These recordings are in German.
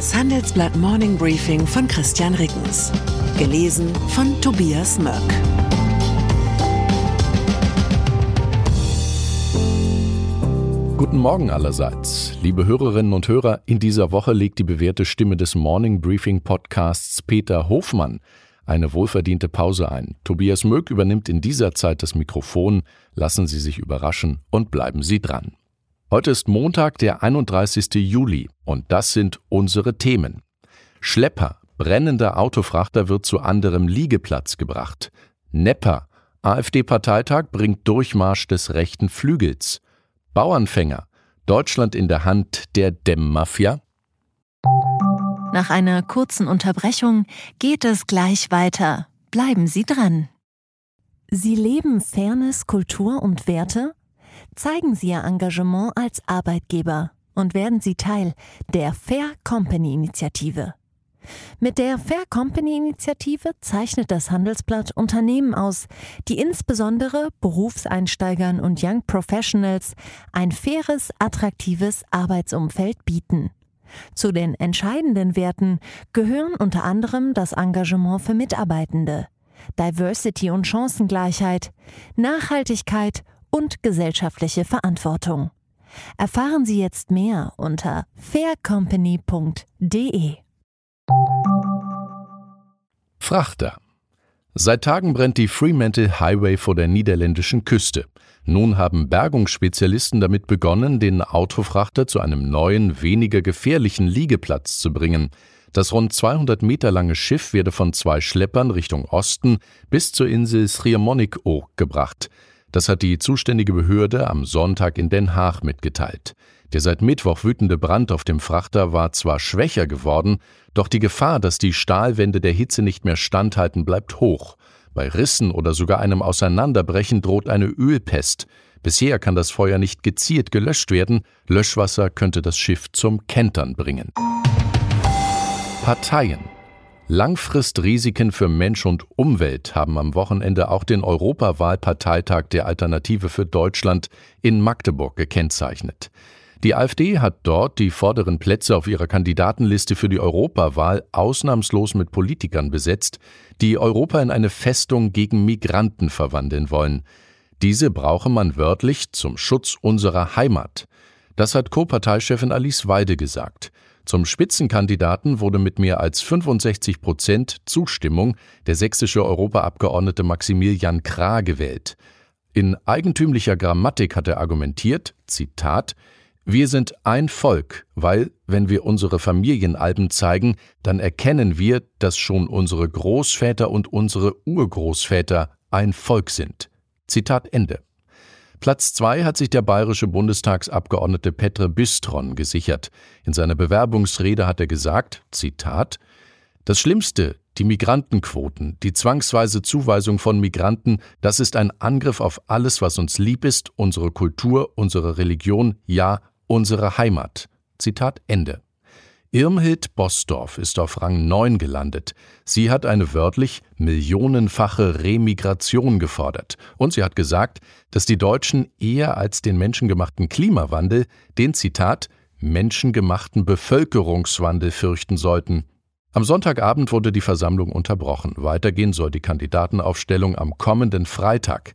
Das Handelsblatt Morning Briefing von Christian Rickens. Gelesen von Tobias Mörk. Guten Morgen allerseits. Liebe Hörerinnen und Hörer, in dieser Woche legt die bewährte Stimme des Morning Briefing Podcasts Peter Hofmann eine wohlverdiente Pause ein. Tobias Möck übernimmt in dieser Zeit das Mikrofon. Lassen Sie sich überraschen und bleiben Sie dran. Heute ist Montag, der 31. Juli und das sind unsere Themen. Schlepper, brennender Autofrachter wird zu anderem Liegeplatz gebracht. Nepper, AfD-Parteitag bringt Durchmarsch des rechten Flügels. Bauernfänger, Deutschland in der Hand der Dämmmafia. Nach einer kurzen Unterbrechung geht es gleich weiter. Bleiben Sie dran. Sie leben Fairness, Kultur und Werte? Zeigen Sie Ihr Engagement als Arbeitgeber und werden Sie Teil der Fair Company Initiative. Mit der Fair Company Initiative zeichnet das Handelsblatt Unternehmen aus, die insbesondere Berufseinsteigern und Young Professionals ein faires, attraktives Arbeitsumfeld bieten. Zu den entscheidenden Werten gehören unter anderem das Engagement für Mitarbeitende, Diversity und Chancengleichheit, Nachhaltigkeit und gesellschaftliche Verantwortung. Erfahren Sie jetzt mehr unter faircompany.de. Frachter. Seit Tagen brennt die Fremantle Highway vor der niederländischen Küste. Nun haben Bergungsspezialisten damit begonnen, den Autofrachter zu einem neuen, weniger gefährlichen Liegeplatz zu bringen. Das rund 200 Meter lange Schiff werde von zwei Schleppern Richtung Osten bis zur Insel Sriamonik-O gebracht. Das hat die zuständige Behörde am Sonntag in Den Haag mitgeteilt. Der seit Mittwoch wütende Brand auf dem Frachter war zwar schwächer geworden, doch die Gefahr, dass die Stahlwände der Hitze nicht mehr standhalten, bleibt hoch. Bei Rissen oder sogar einem Auseinanderbrechen droht eine Ölpest. Bisher kann das Feuer nicht gezielt gelöscht werden, Löschwasser könnte das Schiff zum Kentern bringen. Parteien Langfristrisiken für Mensch und Umwelt haben am Wochenende auch den Europawahlparteitag der Alternative für Deutschland in Magdeburg gekennzeichnet. Die AfD hat dort die vorderen Plätze auf ihrer Kandidatenliste für die Europawahl ausnahmslos mit Politikern besetzt, die Europa in eine Festung gegen Migranten verwandeln wollen. Diese brauche man wörtlich zum Schutz unserer Heimat. Das hat Co-Parteichefin Alice Weide gesagt. Zum Spitzenkandidaten wurde mit mehr als 65 Prozent Zustimmung der sächsische Europaabgeordnete Maximilian Krah gewählt. In eigentümlicher Grammatik hat er argumentiert, Zitat, wir sind ein Volk, weil, wenn wir unsere Familienalben zeigen, dann erkennen wir, dass schon unsere Großväter und unsere Urgroßväter ein Volk sind. Zitat Ende. Platz zwei hat sich der bayerische Bundestagsabgeordnete Petre Bistron gesichert. In seiner Bewerbungsrede hat er gesagt, Zitat, das Schlimmste, die Migrantenquoten, die zwangsweise Zuweisung von Migranten, das ist ein Angriff auf alles, was uns lieb ist, unsere Kultur, unsere Religion, ja, unsere Heimat. Zitat Ende. Irmhild Bosdorf ist auf Rang 9 gelandet. Sie hat eine wörtlich millionenfache Remigration gefordert. Und sie hat gesagt, dass die Deutschen eher als den menschengemachten Klimawandel den Zitat menschengemachten Bevölkerungswandel fürchten sollten. Am Sonntagabend wurde die Versammlung unterbrochen. Weitergehen soll die Kandidatenaufstellung am kommenden Freitag.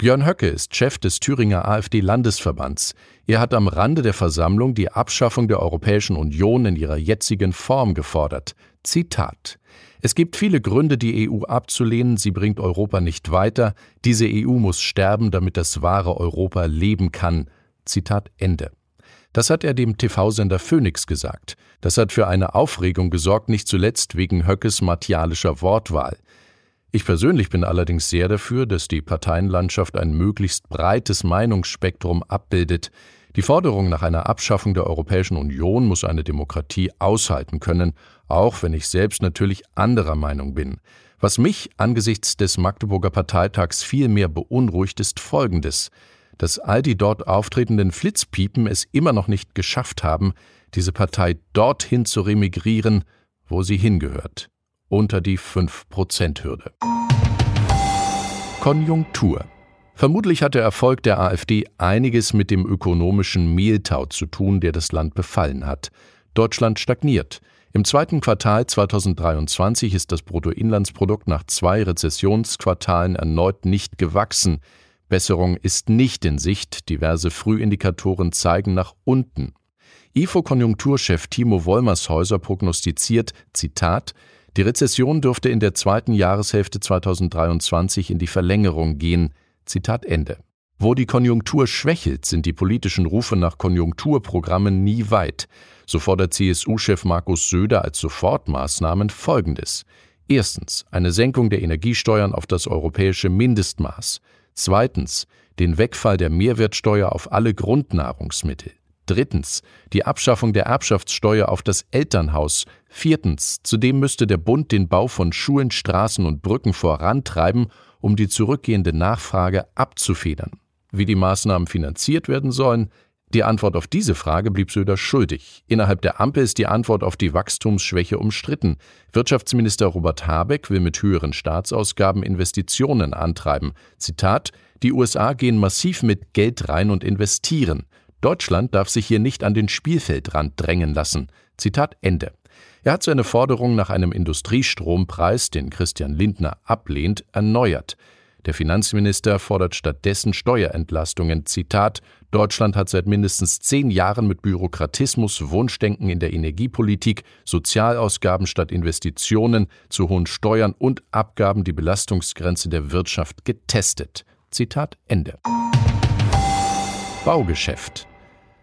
Björn Höcke ist Chef des Thüringer AfD-Landesverbands. Er hat am Rande der Versammlung die Abschaffung der Europäischen Union in ihrer jetzigen Form gefordert. Zitat Es gibt viele Gründe, die EU abzulehnen, sie bringt Europa nicht weiter, diese EU muss sterben, damit das wahre Europa leben kann. Zitat Ende. Das hat er dem TV-Sender Phoenix gesagt. Das hat für eine Aufregung gesorgt, nicht zuletzt wegen Höckes martialischer Wortwahl. Ich persönlich bin allerdings sehr dafür, dass die Parteienlandschaft ein möglichst breites Meinungsspektrum abbildet. Die Forderung nach einer Abschaffung der Europäischen Union muss eine Demokratie aushalten können, auch wenn ich selbst natürlich anderer Meinung bin. Was mich angesichts des Magdeburger Parteitags viel mehr beunruhigt, ist Folgendes dass all die dort auftretenden Flitzpiepen es immer noch nicht geschafft haben, diese Partei dorthin zu remigrieren, wo sie hingehört unter die 5-Prozent-Hürde. Konjunktur. Vermutlich hat der Erfolg der AfD einiges mit dem ökonomischen Mehltau zu tun, der das Land befallen hat. Deutschland stagniert. Im zweiten Quartal 2023 ist das Bruttoinlandsprodukt nach zwei Rezessionsquartalen erneut nicht gewachsen. Besserung ist nicht in Sicht, diverse Frühindikatoren zeigen nach unten. IFO-Konjunkturchef Timo Wollmershäuser prognostiziert, Zitat, die Rezession dürfte in der zweiten Jahreshälfte 2023 in die Verlängerung gehen. Zitat Ende. Wo die Konjunktur schwächelt, sind die politischen Rufe nach Konjunkturprogrammen nie weit. So fordert CSU-Chef Markus Söder als Sofortmaßnahmen Folgendes. Erstens eine Senkung der Energiesteuern auf das europäische Mindestmaß. Zweitens den Wegfall der Mehrwertsteuer auf alle Grundnahrungsmittel. Drittens die Abschaffung der Erbschaftssteuer auf das Elternhaus. Viertens zudem müsste der Bund den Bau von Schulen, Straßen und Brücken vorantreiben, um die zurückgehende Nachfrage abzufedern. Wie die Maßnahmen finanziert werden sollen, die Antwort auf diese Frage blieb Söder schuldig. Innerhalb der Ampel ist die Antwort auf die Wachstumsschwäche umstritten. Wirtschaftsminister Robert Habeck will mit höheren Staatsausgaben Investitionen antreiben. Zitat: Die USA gehen massiv mit Geld rein und investieren. Deutschland darf sich hier nicht an den Spielfeldrand drängen lassen. Zitat Ende. Er hat seine Forderung nach einem Industriestrompreis, den Christian Lindner ablehnt, erneuert. Der Finanzminister fordert stattdessen Steuerentlastungen. Zitat: Deutschland hat seit mindestens zehn Jahren mit Bürokratismus, Wunschdenken in der Energiepolitik, Sozialausgaben statt Investitionen, zu hohen Steuern und Abgaben die Belastungsgrenze der Wirtschaft getestet. Zitat Ende. Baugeschäft.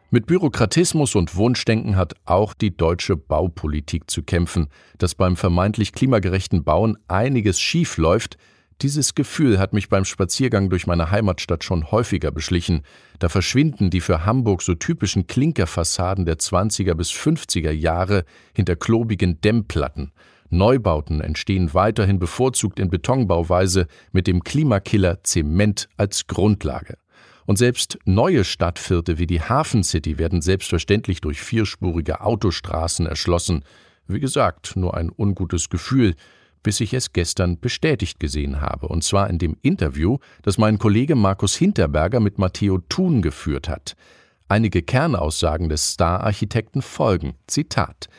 Mit Bürokratismus und Wunschdenken hat auch die deutsche Baupolitik zu kämpfen. Dass beim vermeintlich klimagerechten Bauen einiges schief läuft, dieses Gefühl hat mich beim Spaziergang durch meine Heimatstadt schon häufiger beschlichen. Da verschwinden die für Hamburg so typischen Klinkerfassaden der 20er bis 50er Jahre hinter klobigen Dämmplatten. Neubauten entstehen weiterhin bevorzugt in Betonbauweise mit dem Klimakiller Zement als Grundlage. Und selbst neue Stadtviertel wie die Hafen City werden selbstverständlich durch vierspurige Autostraßen erschlossen. Wie gesagt, nur ein ungutes Gefühl, bis ich es gestern bestätigt gesehen habe, und zwar in dem Interview, das mein Kollege Markus Hinterberger mit Matteo Thun geführt hat. Einige Kernaussagen des Star-Architekten folgen. Zitat.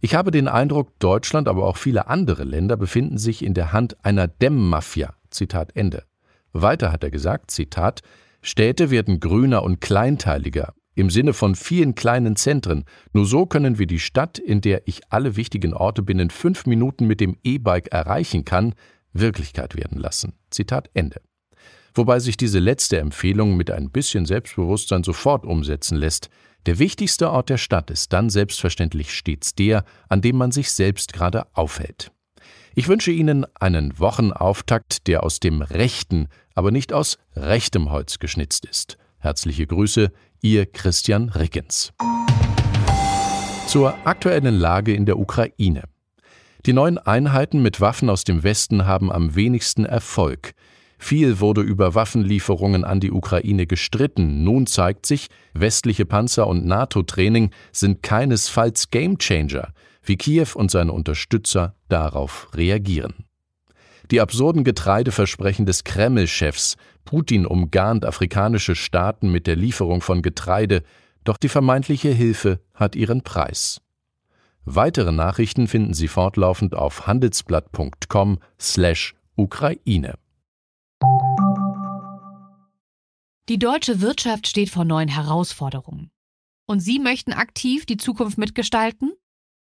Ich habe den Eindruck, Deutschland, aber auch viele andere Länder befinden sich in der Hand einer Dämmmafia. Zitat Ende. Weiter hat er gesagt, Zitat, Städte werden grüner und kleinteiliger, im Sinne von vielen kleinen Zentren. Nur so können wir die Stadt, in der ich alle wichtigen Orte binnen fünf Minuten mit dem E-Bike erreichen kann, Wirklichkeit werden lassen. Zitat Ende. Wobei sich diese letzte Empfehlung mit ein bisschen Selbstbewusstsein sofort umsetzen lässt. Der wichtigste Ort der Stadt ist dann selbstverständlich stets der, an dem man sich selbst gerade aufhält. Ich wünsche Ihnen einen Wochenauftakt, der aus dem rechten, aber nicht aus rechtem Holz geschnitzt ist. Herzliche Grüße, Ihr Christian Rickens. Zur aktuellen Lage in der Ukraine. Die neuen Einheiten mit Waffen aus dem Westen haben am wenigsten Erfolg. Viel wurde über Waffenlieferungen an die Ukraine gestritten. Nun zeigt sich, westliche Panzer und NATO-Training sind keinesfalls Gamechanger, wie Kiew und seine Unterstützer darauf reagieren. Die absurden Getreideversprechen des Kreml-Chefs, Putin umgarnt afrikanische Staaten mit der Lieferung von Getreide, doch die vermeintliche Hilfe hat ihren Preis. Weitere Nachrichten finden Sie fortlaufend auf handelsblatt.com/Ukraine. Die deutsche Wirtschaft steht vor neuen Herausforderungen. Und Sie möchten aktiv die Zukunft mitgestalten?